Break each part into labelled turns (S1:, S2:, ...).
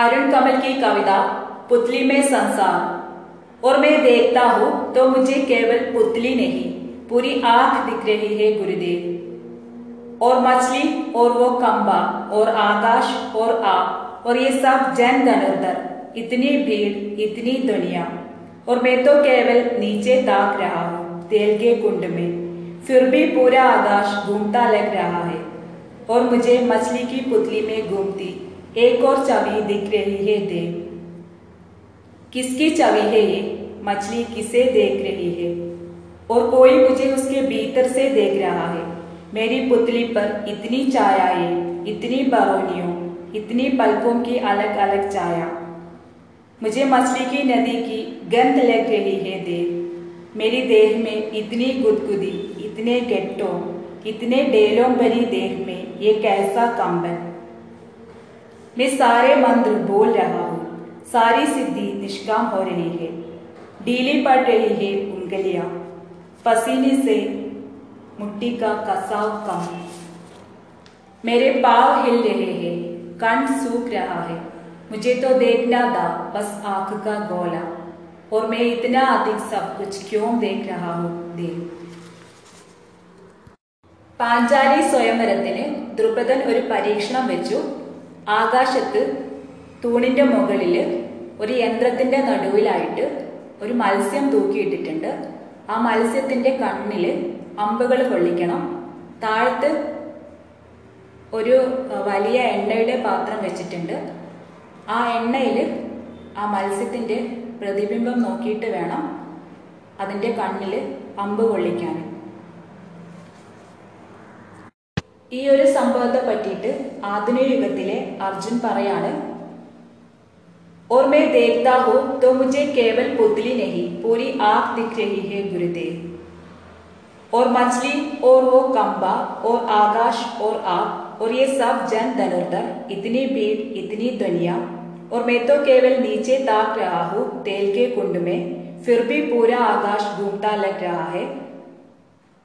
S1: अरुण कमल की कविता, पुतली में संसार। और मैं देखता हूँ तो मुझे केवल पुतली नहीं, पूरी आँख दिख रही है गुरुदेव। और मछली, और वो खंबा, और आकाश, और आप, और ये सब जन धनुर्धर इतनी भीड़, इतनी दुनिया। और मैं तो केवल नीचे ताक रहा हूँ, तेल के कुंड में। फिर भी पूरा आकाश घूमता लग रहा है, और मुझे मछली की पुतली में घूमती एक और छवि दिख रही है देव। किसकी छवि है ये? मछली किसे देख रही है? और कोई मुझे उसके भीतर से देख रहा है। मेरी पुतली पर इतनी छायाएँ इतनी बरौनियों इतनी पलकों की अलग अलग छाया मुझे मछली की नदी की गंध लग रही है देव। मेरी देह में इतनी गुदगुदी, इतने गेट्टों, इतने डेलों भरी देह में ये कैसा कंबन? मैं सारे मंत्र बोल रहा हूँ सारी सिद्धि निष्काम हो रही है ढीली पड़ रही है उंगलियां पसीने से मुट्ठी का कसाव कम मेरे पाव हिल रहे हैं कंठ सूख रहा है मुझे तो देखना था बस आंख का गोला और मैं इतना अधिक सब कुछ क्यों देख रहा हूँ देव പാഞ്ചാലി സ്വയംവരത്തിന് ദ്രുപദൻ ഒരു പരീക്ഷണം വെച്ചു ആകാശത്ത് തൂണിന്റെ മുകളിൽ ഒരു യന്ത്രത്തിന്റെ നടുവിലായിട്ട് ഒരു മത്സ്യം തൂക്കിയിട്ടിട്ടുണ്ട്. ആ മത്സ്യത്തിന്റെ കണ്ണിൽ അമ്പുകൾ കൊള്ളിക്കണം താഴത്ത് ഒരു വലിയ എണ്ണയുടെ പാത്രം വെച്ചിട്ടുണ്ട്. ആ എണ്ണയിൽ ആ മത്സ്യത്തിന്റെ പ്രതിബിംബം നോക്കിയിട്ട് വേണം അതിന്റെ കണ്ണിൽ അമ്പ് കൊള്ളിക്കാൻ ഈ ഒരു സംഭവത്തെ പറ്റിയിട്ട് ആധുനിക യുഗത്തിലെ അർജുൻ പറയാണ് और मैं देखता हूँ तो मुझे केवल पुतली नहीं पूरी आंख दिख रही है गुरुदेव और मछली और वो कंबा और आकाश और आप और ये सब जन धनुर्धर इतनी भीड़ इतनी दुनिया और मैं तो केवल नीचे ताक रहा हूँ तेल के कुंड में फिर भी पूरा आकाश घूमता लग रहा है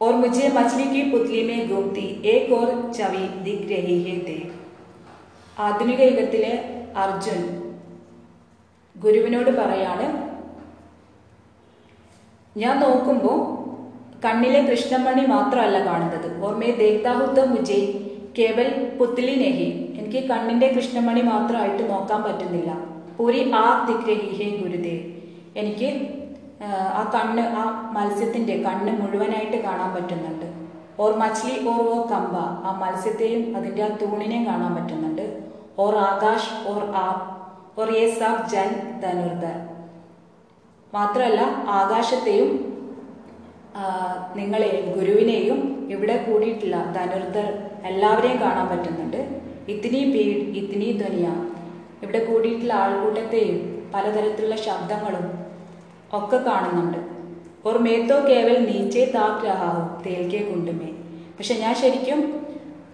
S1: और मुझे मछली की पुतली में घूमती एक और छवि दिख रही है देव ആധുനിക യുഗത്തിലെ അർജുൻ ഗുരുവിനോട് പറയാണ് ഞാൻ നോക്കുമ്പോൾ കണ്ണിലെ കൃഷ്ണമണി മാത്രമല്ല കാണുന്നത് ഓർമ്മയെ ദേഖ്താഹുത്ത മുജെ കേവൽ പുത്തിലി നെഹി എനിക്ക് കണ്ണിന്റെ കൃഷ്ണമണി മാത്രമായിട്ട് നോക്കാൻ പറ്റുന്നില്ല പൂരി ആ ദിക് രഹി ഹേ ഗുരുദേവ് എനിക്ക് ആ കണ്ണ് ആ മത്സ്യത്തിന്റെ കണ്ണ് മുഴുവനായിട്ട് കാണാൻ പറ്റുന്നുണ്ട്. ഓർ മച്ലി ഓർ ഓ കമ്പ ആ മത്സ്യത്തെയും അതിന്റെ ആ തൂണിനെയും കാണാൻ പറ്റുന്നുണ്ട്. ഓർ ആകാശ് ഓർ ആ ഓർ എ സബ് ജൻ ധനുർധർ. മാത്രമല്ല ആകാശത്തെയും നിങ്ങളെയും ഗുരുവിനെയും ഇവിടെ കൂടിയിട്ടുള്ള ധനുർധർ എല്ലാവരെയും കാണാൻ പറ്റുന്നുണ്ട്. ഇത്തിനി ഭീഡ് ഇത്തിനി ധ്വനിയ ഇവിടെ കൂടിയിട്ടുള്ള ആൾക്കൂട്ടത്തെയും പലതരത്തിലുള്ള ശബ്ദങ്ങളും ഒക്കെ കാണുന്നുണ്ട്. ഓർ മേത്തോ കേവൽ നീച്ചേ താക് രഹാവും തേൽക്കേ കുണ്ടുമേ. പക്ഷെ ഞാൻ ശരിക്കും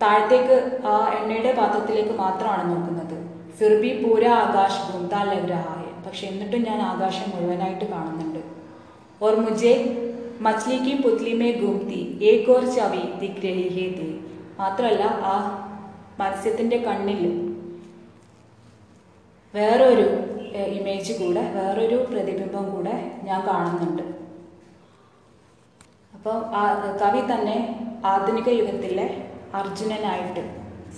S1: താഴത്തേക്ക് ആ എണ്ണയുടെ പാത്രത്തിലേക്ക് മാത്രമാണ് നോക്കുന്നത്. ഫിർബി പൂര ആകാശ് ഭൂന്താൽ ലഗ് രഹായ പക്ഷെ എന്നിട്ടും ഞാൻ ആകാശം മുഴുവനായിട്ട് കാണുന്നുണ്ട്. Or Mujhe Machhli പുത്ലിമേ ഗുംതി Ek or ചവി ദിഗ്രഹിഹേ ദേ മാത്രമല്ല ആ മത്സ്യത്തിന്റെ കണ്ണിൽ വേറൊരു ഇമേജ് കൂടെ വേറൊരു പ്രതിബിംബം കൂടെ ഞാൻ കാണുന്നുണ്ട്. അപ്പം കവി തന്നെ ആധുനിക യുഗത്തിലെ അർജുനനായിട്ട്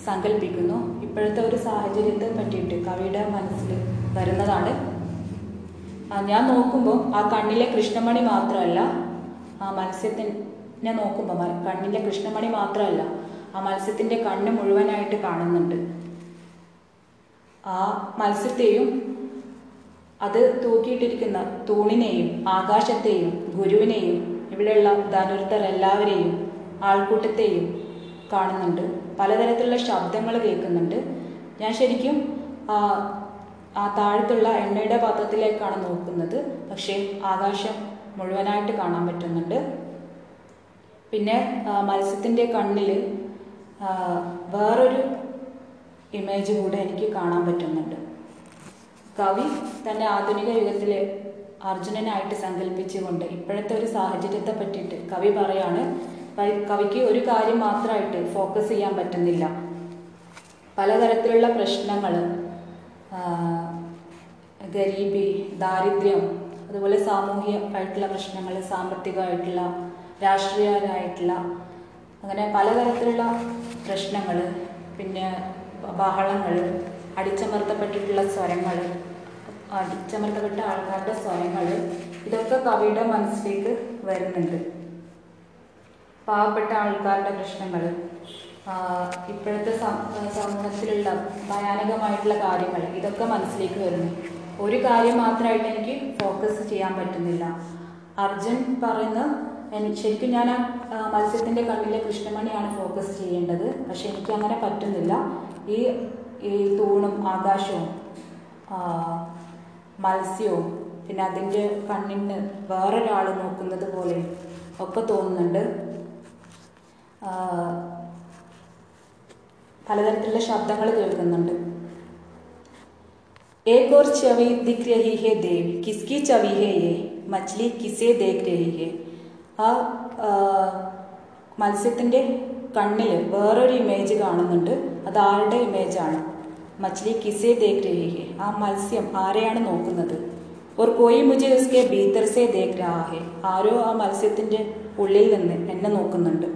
S1: സങ്കല്പിക്കുന്നു ഇപ്പോഴത്തെ ഒരു സാഹചര്യത്തെ പറ്റിയിട്ട് കവിയുടെ മനസ്സിൽ വരുന്നതാണ്. ഞാൻ നോക്കുമ്പോൾ ആ കണ്ണിലെ കൃഷ്ണമണി മാത്രമല്ല ആ മത്സ്യത്തിനെ നോക്കുമ്പോൾ കണ്ണിലെ കൃഷ്ണമണി മാത്രമല്ല ആ മത്സ്യത്തിന്റെ കണ്ണ് മുഴുവനായിട്ട് കാണുന്നുണ്ട്. ആ മത്സ്യത്തെയും അത് തൂക്കിയിട്ടിരിക്കുന്ന തൂണിനെയും ആകാശത്തെയും ഗുരുവിനെയും ഇവിടെയുള്ള ധനുർദ്ധർ എല്ലാവരെയും ആൾക്കൂട്ടത്തെയും കാണുന്നുണ്ട്. പലതരത്തിലുള്ള ശബ്ദങ്ങൾ കേൾക്കുന്നുണ്ട്. ഞാൻ ശരിക്കും ആ താഴത്തുള്ള എണ്ണയുടെ പാത്രത്തിലേക്കാണ് നോക്കുന്നത്. പക്ഷേ ആകാശം മുഴുവനായിട്ട് കാണാൻ പറ്റുന്നുണ്ട്. പിന്നെ മത്സ്യത്തിന്റെ കണ്ണിൽ വേറൊരു ഇമേജ് കൂടെ എനിക്ക് കാണാൻ പറ്റുന്നുണ്ട്. കവി തന്നെ ആധുനിക യുഗത്തിലെ അർജുനനായിട്ട് സങ്കല്പിച്ചുകൊണ്ട് ഇപ്പോഴത്തെ ഒരു സാഹചര്യത്തെ പറ്റിയിട്ട് കവി പറയാണ് കവിക്ക് ഒരു കാര്യം മാത്രമായിട്ട് ഫോക്കസ് ചെയ്യാൻ പറ്റുന്നില്ല. പലതരത്തിലുള്ള പ്രശ്നങ്ങൾ ഗരീബി ദാരിദ്ര്യം അതുപോലെ സാമൂഹികമായിട്ടുള്ള പ്രശ്നങ്ങൾ സാമ്പത്തികമായിട്ടുള്ള രാഷ്ട്രീയമായിട്ടുള്ള അങ്ങനെ പലതരത്തിലുള്ള പ്രശ്നങ്ങൾ പിന്നെ ബഹളങ്ങൾ അടിച്ചമർത്തപ്പെട്ടിട്ടുള്ള സ്വരങ്ങൾ അടിച്ചമർത്തപ്പെട്ട ആൾക്കാരുടെ സ്വരങ്ങൾ ഇതൊക്കെ കവിയുടെ മനസ്സിലേക്ക് വരുന്നുണ്ട്. പാവപ്പെട്ട ആൾക്കാരുടെ പ്രശ്നങ്ങൾ ഇപ്പോഴത്തെ സമൂഹത്തിലുള്ള ഭയാനകമായിട്ടുള്ള കാര്യങ്ങൾ ഇതൊക്കെ മനസ്സിലേക്ക് വരുന്നു. ഒരു കാര്യം മാത്രമായിട്ട് എനിക്ക് ഫോക്കസ് ചെയ്യാൻ പറ്റുന്നില്ല. അർജുൻ പറയുന്ന ശരിക്കും ഞാൻ ആ മത്സ്യത്തിന്റെ കണ്ണിലെ കൃഷ്ണമണിയാണ് ഫോക്കസ് ചെയ്യേണ്ടത്. പക്ഷെ എനിക്ക് അങ്ങനെ പറ്റുന്നില്ല. ഈ ഈ തൂണും ആകാശവും ആ, മത്സ്യവും പിന്നെ അതിൻ്റെ കണ്ണിന് വേറൊരാൾ നോക്കുന്നത് പോലെ ഒക്കെ തോന്നുന്നുണ്ട് ആ, പലതരത്തിലുള്ള ശബ്ദങ്ങൾ കേൾക്കുന്നുണ്ട് एक और छवि दिख रही है देव किसकी छवि है ये मछली किसे देख रही है ആ ആ, മത്സ്യത്തിൻ്റെ കണ്ണിൽ വേറൊരു ഇമേജ് കാണുന്നുണ്ട് അത് ആരുടെ ഇമേജാണ് മച്ഛലി കിസേ ദേഖ് രഹി ഹെ. ആ മത്സ്യം ആരെയാണ് നോക്കുന്നത്? ഒരു കോയി മുജെ ഉസ്കെ ഭീതർ സേ ദേഖ് രഹാ ആരോ ആ മത്സ്യത്തിന്റെ ഉള്ളിൽ നിന്ന് എന്നെ നോക്കുന്നുണ്ട്.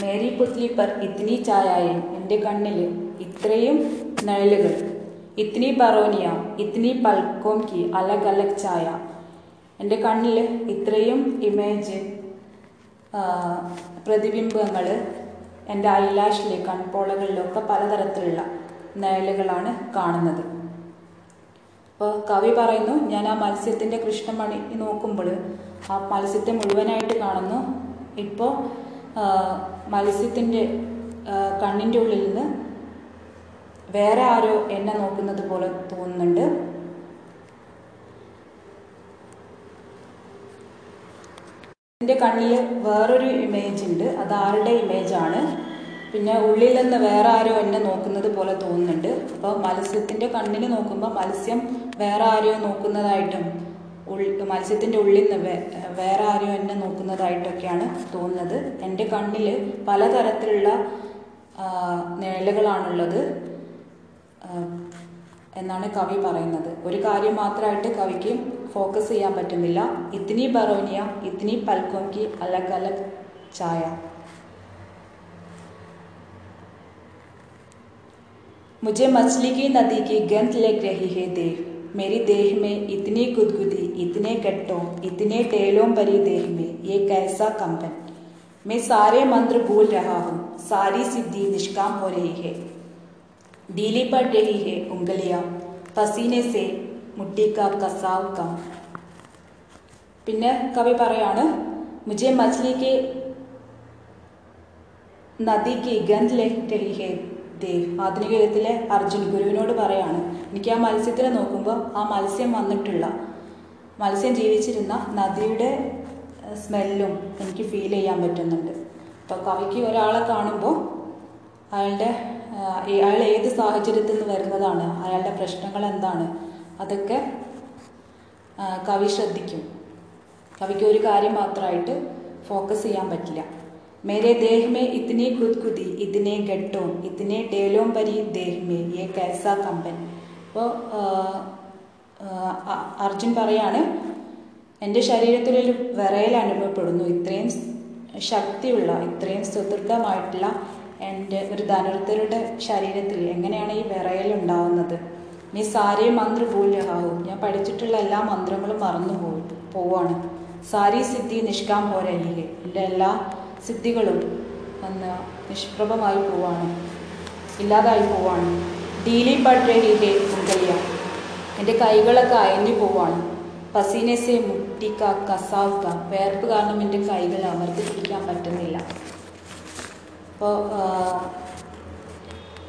S1: മേരി പുത്ലി പർ ഇത്തിനി ചായായ എന്റെ കണ്ണിൽ ഇത്രയും നഴലുകൾ. ഇത്തിനി പറോനിയ ഇത്തിനി പൽക്കോം കി അലഗ് അലഗ് ചായ. എന്റെ കണ്ണിൽ ഇത്രയും ഇമേജ് പ്രതിബിംബങ്ങൾ എന്റെ ഐലാഷിലെ കൺപോളകളിലൊക്കെ പലതരത്തിലുള്ള നിഴലുകളാണ് കാണുന്നത്. അപ്പോൾ കവി പറയുന്നു ഞാൻ ആ മത്സ്യത്തിന്റെ കൃഷ്ണമണി നോക്കുമ്പോൾ ആ മത്സ്യത്തെ മുഴുവനായിട്ട് കാണുന്നു. ഇപ്പോൾ മത്സ്യത്തിന്റെ കണ്ണിന്റെ ഉള്ളിൽ നിന്ന് വേറെ ആരോ എന്നെ നോക്കുന്നത് പോലെ തോന്നുന്നുണ്ട്. എന്റെ കണ്ണിൽ വേറൊരു ഇമേജ് ഉണ്ട്. അത് ആരുടെ ഇമേജാണ് പിന്നെ ഉള്ളിൽ നിന്ന് വേറെ ആരോ എന്നെ നോക്കുന്നത് പോലെ തോന്നുന്നുണ്ട്. അപ്പോൾ മത്സ്യത്തിന്റെ കണ്ണിന് നോക്കുമ്പോൾ മത്സ്യം വേറെ ആരെയോ നോക്കുന്നതായിട്ടും മത്സ്യത്തിന്റെ ഉള്ളിൽ നിന്ന് വേറെ ആരെയോ എന്നെ നോക്കുന്നതായിട്ടൊക്കെയാണ് തോന്നുന്നത്. എന്റെ കണ്ണിൽ പലതരത്തിലുള്ള നിഴലുകളാണുള്ളത് എന്നാണ് കവി പറയുന്നത്. ഒരു കാര്യം മാത്രമായിട്ട് കവിക്ക് ഫോക്കസ് ചെയ്യാൻ പറ്റുന്നില്ല. ഇത്തിനി ബറോനിയ ഇത്തിനി പൽക്കോങ്കി അലഗ് അലഗ് ചായ. मुझे मछली की नदी की गंध लग रही है देह मेरी देह में इतनी गुदगुदी, इतने गट्टों, इतने टेलों भरी देह में ये कैसा कंपन? मैं सारे मंत्र भूल रहा हूँ, सारी सिद्धि निष्काम हो रही है। डीली पड़ रही है उंगलियाँ का कसाव का കസാവ് കം പിന്നെ കവി പറയാണ് के नदी നദിക്ക് ഗന്ധ ലഹ് रही है। ദേവ് ആധുനിക യുഗത്തിലെ അർജുൻ ഗുരുവിനോട് പറയാണ് എനിക്ക് ആ മത്സ്യത്തിനെ നോക്കുമ്പോൾ ആ മത്സ്യം വന്നിട്ടുള്ള മത്സ്യം ജീവിച്ചിരുന്ന നദിയുടെ സ്മെല്ലും എനിക്ക് ഫീൽ ചെയ്യാൻ പറ്റുന്നുണ്ട്. അപ്പോൾ കവിക്ക് ഒരാളെ കാണുമ്പോൾ അയാളുടെ അയാൾ ഏത് സാഹചര്യത്തിൽ നിന്ന് വരുന്നതാണ് അയാളുടെ പ്രശ്നങ്ങൾ എന്താണ് അതൊക്കെ കവി ശ്രദ്ധിക്കും. കവിക്ക് ഒരു കാര്യം മാത്രമായിട്ട് ഫോക്കസ് ചെയ്യാൻ പറ്റില്ല. मेरे देह में इतनी खुदकुदी इतने गट्टों इतने टेलों भरी देह में ये कैसा कंपन അപ്പോൾ അർജുൻ പറയാണ് എൻ്റെ ശരീരത്തിലൊരു വിറയൽ അനുഭവപ്പെടുന്നു ഇത്രയും ശക്തിയുള്ള ഇത്രയും സുദൃഢമായിട്ടുള്ള എൻ്റെ ഒരു ധനുർത്തരുടെ ശരീരത്തിൽ എങ്ങനെയാണ് ഈ വിറയൽ ഉണ്ടാവുന്നത് നീ സാരേ മന്ത്ര ഭൂലഹാവും ഞാൻ പഠിച്ചിട്ടുള്ള എല്ലാ മന്ത്രങ്ങളും മറന്നു പോയി പോവാണ് സാരി സിദ്ധി നിഷ്കാം പോരല്ലേ എൻ്റെ എല്ലാ സിദ്ധികളും വന്ന് നിഷ്പ്രഭമായി പോവാണ്. ഇല്ലാതായി പോവാണ്. ഡീലി പഡ്രഹിലെ ഉങ്കലിയ എന്റെ കൈകളൊക്കെ അയഞ്ഞു പോവാണ്. പസീനസെ മുട്ടിക്ക കസാവുക. വേർപ്പ് കാരണം എന്റെ കൈകൾ അവർക്ക് പിടിക്കാൻ പറ്റുന്നില്ല. അപ്പോൾ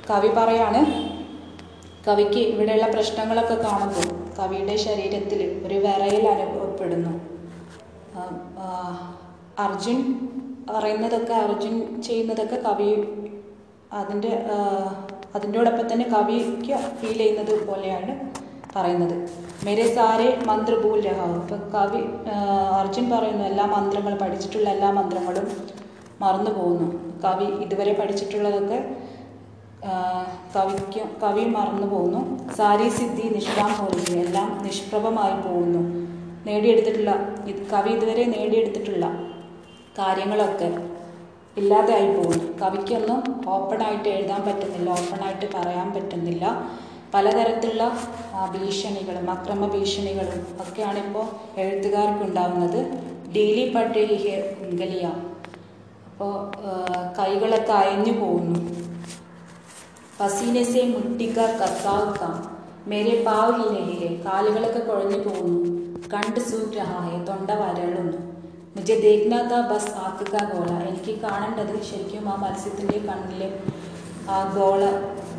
S1: കവി പറയാണ് കവിക്ക് ഇവിടെയുള്ള പ്രശ്നങ്ങളൊക്കെ കാണുമ്പോൾ കവിയുടെ ശരീരത്തിൽ ഒരു വിറയൽ അനുഭവപ്പെടുന്നു. അർജുൻ പറയുന്നതൊക്കെ അർജുൻ ചെയ്യുന്നതൊക്കെ കവി അതിന്റെ അതിന്റെയോടൊപ്പം തന്നെ കവിക്ക് ഫീൽ ചെയ്യുന്നത് പോലെയാണ് പറയുന്നത്. മേരെ സാരെ മന്ത്രഭൂൽ രഹാവ് ഇപ്പം കവി അർജുൻ പറയുന്നു എല്ലാ മന്ത്രങ്ങളും പഠിച്ചിട്ടുള്ള എല്ലാ മന്ത്രങ്ങളും മറന്നു പോകുന്നു. കവി ഇതുവരെ പഠിച്ചിട്ടുള്ളതൊക്കെ കവിക്ക് കവി മറന്നു പോകുന്നു. സാരി സിദ്ധി നിഷ്കാം പോലെ എല്ലാം നിഷ്പ്രഭമായി പോകുന്നു. നേടിയെടുത്തിട്ടുള്ള കവി ഇതുവരെ നേടിയെടുത്തിട്ടുള്ള കാര്യങ്ങളൊക്കെ ഇല്ലാതെയായി പോകുന്നു. കവിക്കൊന്നും ഓപ്പണായിട്ട് എഴുതാൻ പറ്റുന്നില്ല ഓപ്പണായിട്ട് പറയാൻ പറ്റുന്നില്ല. പലതരത്തിലുള്ള ഭീഷണികളും അക്രമ ഭീഷണികളും ഒക്കെയാണ് ഇപ്പോൾ എഴുത്തുകാർക്ക് ഉണ്ടാവുന്നത് ഡെയിലി പട്ടേഹി ഉങ്കലിയ അപ്പോൾ കൈകളൊക്കെ അയഞ്ഞു പോകുന്നു. പസീനസെ മുട്ടിക്ക കസാവുക മേരെ പാവ് ഹി നഹിയെ കാലുകളൊക്കെ കുഴഞ്ഞു പോകുന്നു. കണ്ട് സൂഖ് തൊണ്ട വരളുന്നു. മുझे देखना ബസ് ആക്കുക ഗോള? എനിക്ക് കാണേണ്ടത് ശരിക്കും ആ മത്സ്യത്തിന്റെ കണ്ണിലെ ആ ഗോള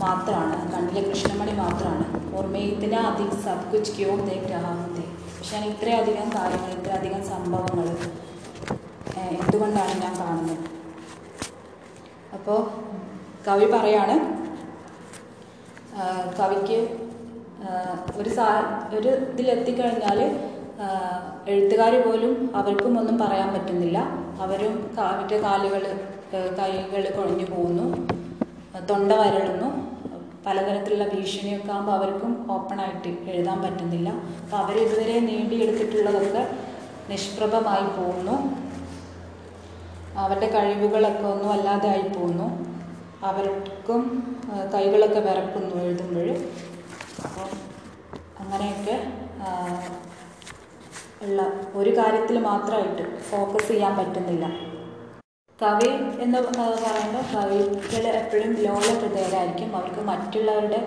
S1: മാത്രമാണ് കണ്ണിലെ കൃഷ്ണമണി മാത്രമാണ് ഓർമ്മയിൽ അധികം സബ് കുച്ച് ക്യോ ദേഖ് രഹാമത്തെ പക്ഷെ ഞാൻ ഇത്രയധികം കാര്യങ്ങൾ ഇത്രയധികം സംഭവങ്ങൾ എന്തുകൊണ്ടാണ് ഞാൻ കാണുന്നത്? അപ്പോൾ കവി പറയാണ് കവിക്ക് ഒരു സാ ഒരു ഇതിലെത്തിക്കഴിഞ്ഞാൽ എഴുത്തുകാർ പോലും അവർക്കും ഒന്നും പറയാൻ പറ്റുന്നില്ല. അവരും അവരുടെ കാലുകൾ കൈകൾ കുഴഞ്ഞു പോകുന്നു. തൊണ്ട വരളുന്നു. പലതരത്തിലുള്ള ഭീഷണിയൊക്കെ ആകുമ്പോൾ അവർക്കും ഓപ്പണായിട്ട് എഴുതാൻ പറ്റുന്നില്ല. അപ്പോൾ അവർ ഇതുവരെ നേടിയെടുത്തിട്ടുള്ളതൊക്കെ നിഷ്പ്രഭമായി പോകുന്നു. അവരുടെ കഴിവുകളൊക്കെ ഒന്നും അല്ലാതെ ആയി പോകുന്നു. അവർക്കും കൈകളൊക്കെ വിറക്കുന്നു എഴുതുമ്പോൾ. അപ്പോൾ അങ്ങനെയൊക്കെ ഉള്ള ഒരു കാര്യത്തിൽ മാത്രമായിട്ട് ഫോക്കസ് ചെയ്യാൻ പറ്റുന്നില്ല. കവി എന്ന് പറയുമ്പോൾ കവികൾ എപ്പോഴും ലോല ഹൃദയരായിരിക്കും അവർക്ക് മറ്റുള്ളവരുടെ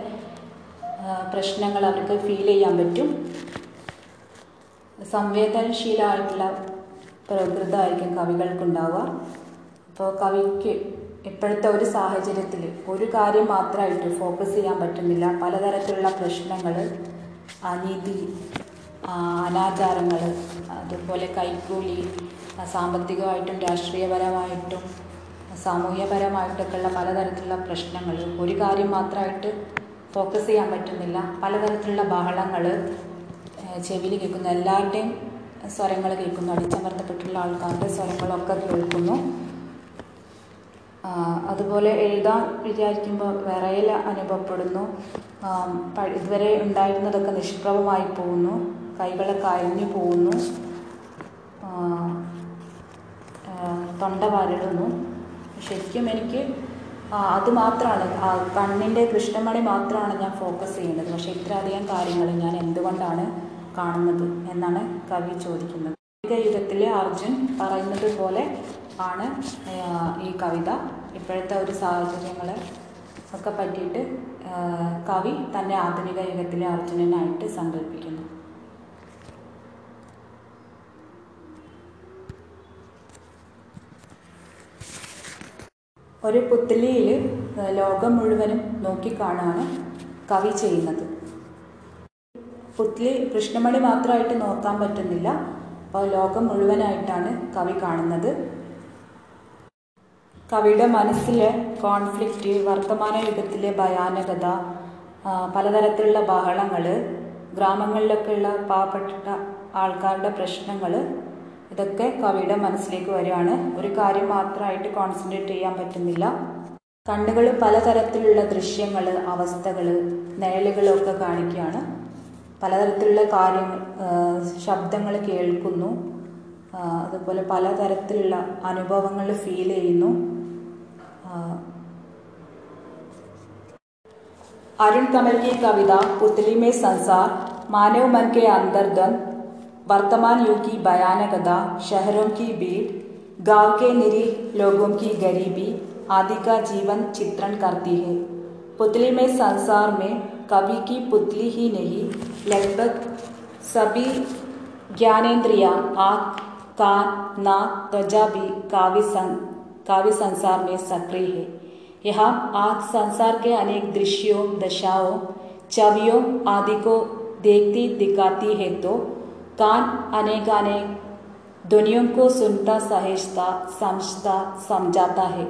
S1: പ്രശ്നങ്ങൾ അവർക്ക് ഫീൽ ചെയ്യാൻ പറ്റും. സംവേദനശീലമായിട്ടുള്ള പ്രകൃതമായിരിക്കും കവികൾക്കുണ്ടാവുക. അപ്പോൾ കവിക്ക് ഇപ്പോഴത്തെ ഒരു സാഹചര്യത്തിൽ ഒരു കാര്യം മാത്രമായിട്ട് ഫോക്കസ് ചെയ്യാൻ പറ്റുന്നില്ല. പലതരത്തിലുള്ള പ്രശ്നങ്ങൾ അനീതി അനാചാരങ്ങൾ അതുപോലെ കൈക്കൂലി സാമ്പത്തികമായിട്ടും രാഷ്ട്രീയപരമായിട്ടും സാമൂഹ്യപരമായിട്ടൊക്കെയുള്ള പലതരത്തിലുള്ള പ്രശ്നങ്ങൾ ഒരു കാര്യം മാത്രമായിട്ട് ഫോക്കസ് ചെയ്യാൻ പറ്റുന്നില്ല. പലതരത്തിലുള്ള ബഹളങ്ങൾ ചെവിയിൽ കേൾക്കുന്നു. എല്ലാവരുടെയും സ്വരങ്ങൾ കേൾക്കുന്നു. അടിച്ചമർത്തപ്പെട്ടുള്ള ആൾക്കാരുടെ സ്വരങ്ങളൊക്കെ കേൾക്കുന്നു. അതുപോലെ എഴുതാൻ വിചാരിക്കുമ്പോൾ വിറയൽ അനുഭവപ്പെടുന്നു. ഇതുവരെ ഉണ്ടായിരുന്നതൊക്കെ നിഷ്പ്രഭമായി പോകുന്നു. കൈകളൊക്കെ അയഞ്ഞു പോകുന്നു. തൊണ്ട വരളുന്നു ശരിക്കും എനിക്ക് അത് മാത്രമാണ് കണ്ണിന്റെ കൃഷ്ണമണി മാത്രമാണ് ഞാൻ ഫോക്കസ് ചെയ്യുന്നത്. പക്ഷേ ഇത്രയധികം കാര്യങ്ങൾ ഞാൻ എന്തുകൊണ്ടാണ് കാണുന്നത് എന്നാണ് കവി ചോദിക്കുന്നത്. യുഗത്തിലെ അർജുൻ പറയുന്നത് പോലെ ആണ് ഈ കവിത. ഇപ്പോഴത്തെ ഒരു സാഹചര്യങ്ങളെ ഒക്കെ പറ്റിയിട്ട് കവി തന്നെ ആധുനിക യുഗത്തിലെ അർജുനനായിട്ട് സങ്കല്പിക്കുന്നു. ഒരു പുത്തലിയിൽ ലോകം മുഴുവനും നോക്കിക്കാണാണ് കവി ചെയ്യുന്നത്. പുത്ലി കൃഷ്ണമണി മാത്രമായിട്ട് നോക്കാൻ പറ്റുന്നില്ല. അപ്പോൾ ലോകം മുഴുവനായിട്ടാണ് കവി കാണുന്നത്. കവിയുടെ മനസ്സിലെ കോൺഫ്ലിക്റ്റ് വർത്തമാന യുഗത്തിലെ ഭയാനകത പലതരത്തിലുള്ള ബഹളങ്ങൾ ഗ്രാമങ്ങളിലൊക്കെയുള്ള പാവപ്പെട്ട ആൾക്കാരുടെ പ്രശ്നങ്ങൾ ഇതൊക്കെ കവിയുടെ മനസ്സിലേക്ക് വരികയാണ് ഒരു കാര്യം മാത്രമായിട്ട് കോൺസെൻട്രേറ്റ് ചെയ്യാൻ പറ്റുന്നില്ല കണ്ണുകൾ പലതരത്തിലുള്ള ദൃശ്യങ്ങൾ അവസ്ഥകൾ നിഴലുകളൊക്കെ കാണിക്കുകയാണ് പലതരത്തിലുള്ള കാര്യങ്ങൾ ശബ്ദങ്ങൾ കേൾക്കുന്നു ആ, അതുപോലെ പലതരത്തിലുള്ള അനുഭവങ്ങൾ ഫീൽ ചെയ്യുന്നു ആ, अरुण कमल की कविता पुतली में संसार मानव मन के अंदर द्वंद वर्तमान युग की भयानकता शहरों की भीड़ गाँव के निरीह लोगों की गरीबी आदि का जीवन चित्रण करती है। पुतली में संसार में कवि की पुतली ही नहीं लगभग सभी ज्ञानेन्द्रिया आँख कान नाक त्वचा भी काव्य सं, काव्य संसार में सक्रिय है। यह आज संसार के अनेक दृश्यों दशाओं छवियों आदि को देखती दिखाती है तो कान अनेकानेक ध्वनियों को सुनता सहेजता समझता समझाता है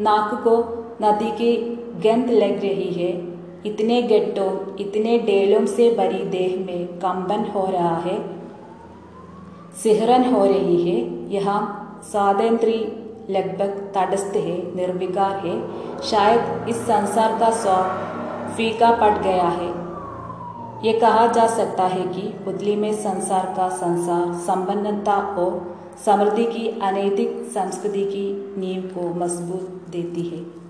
S1: नाक को नदी की गंध लग रही है इतने गट्टों इतने डेलों से भरी देह में कंबन हो रहा है सिहरन हो रही है यह स्वातंत्री लगभग तटस्थ है निर्विकार है शायद इस संसार का स्वाद फीका पड़ गया है ये कहा जा सकता है कि पुतली में संसार का संसार, संपन्नता और समृद्धि की अनैतिक संस्कृति की नींव को मज़बूत देती है।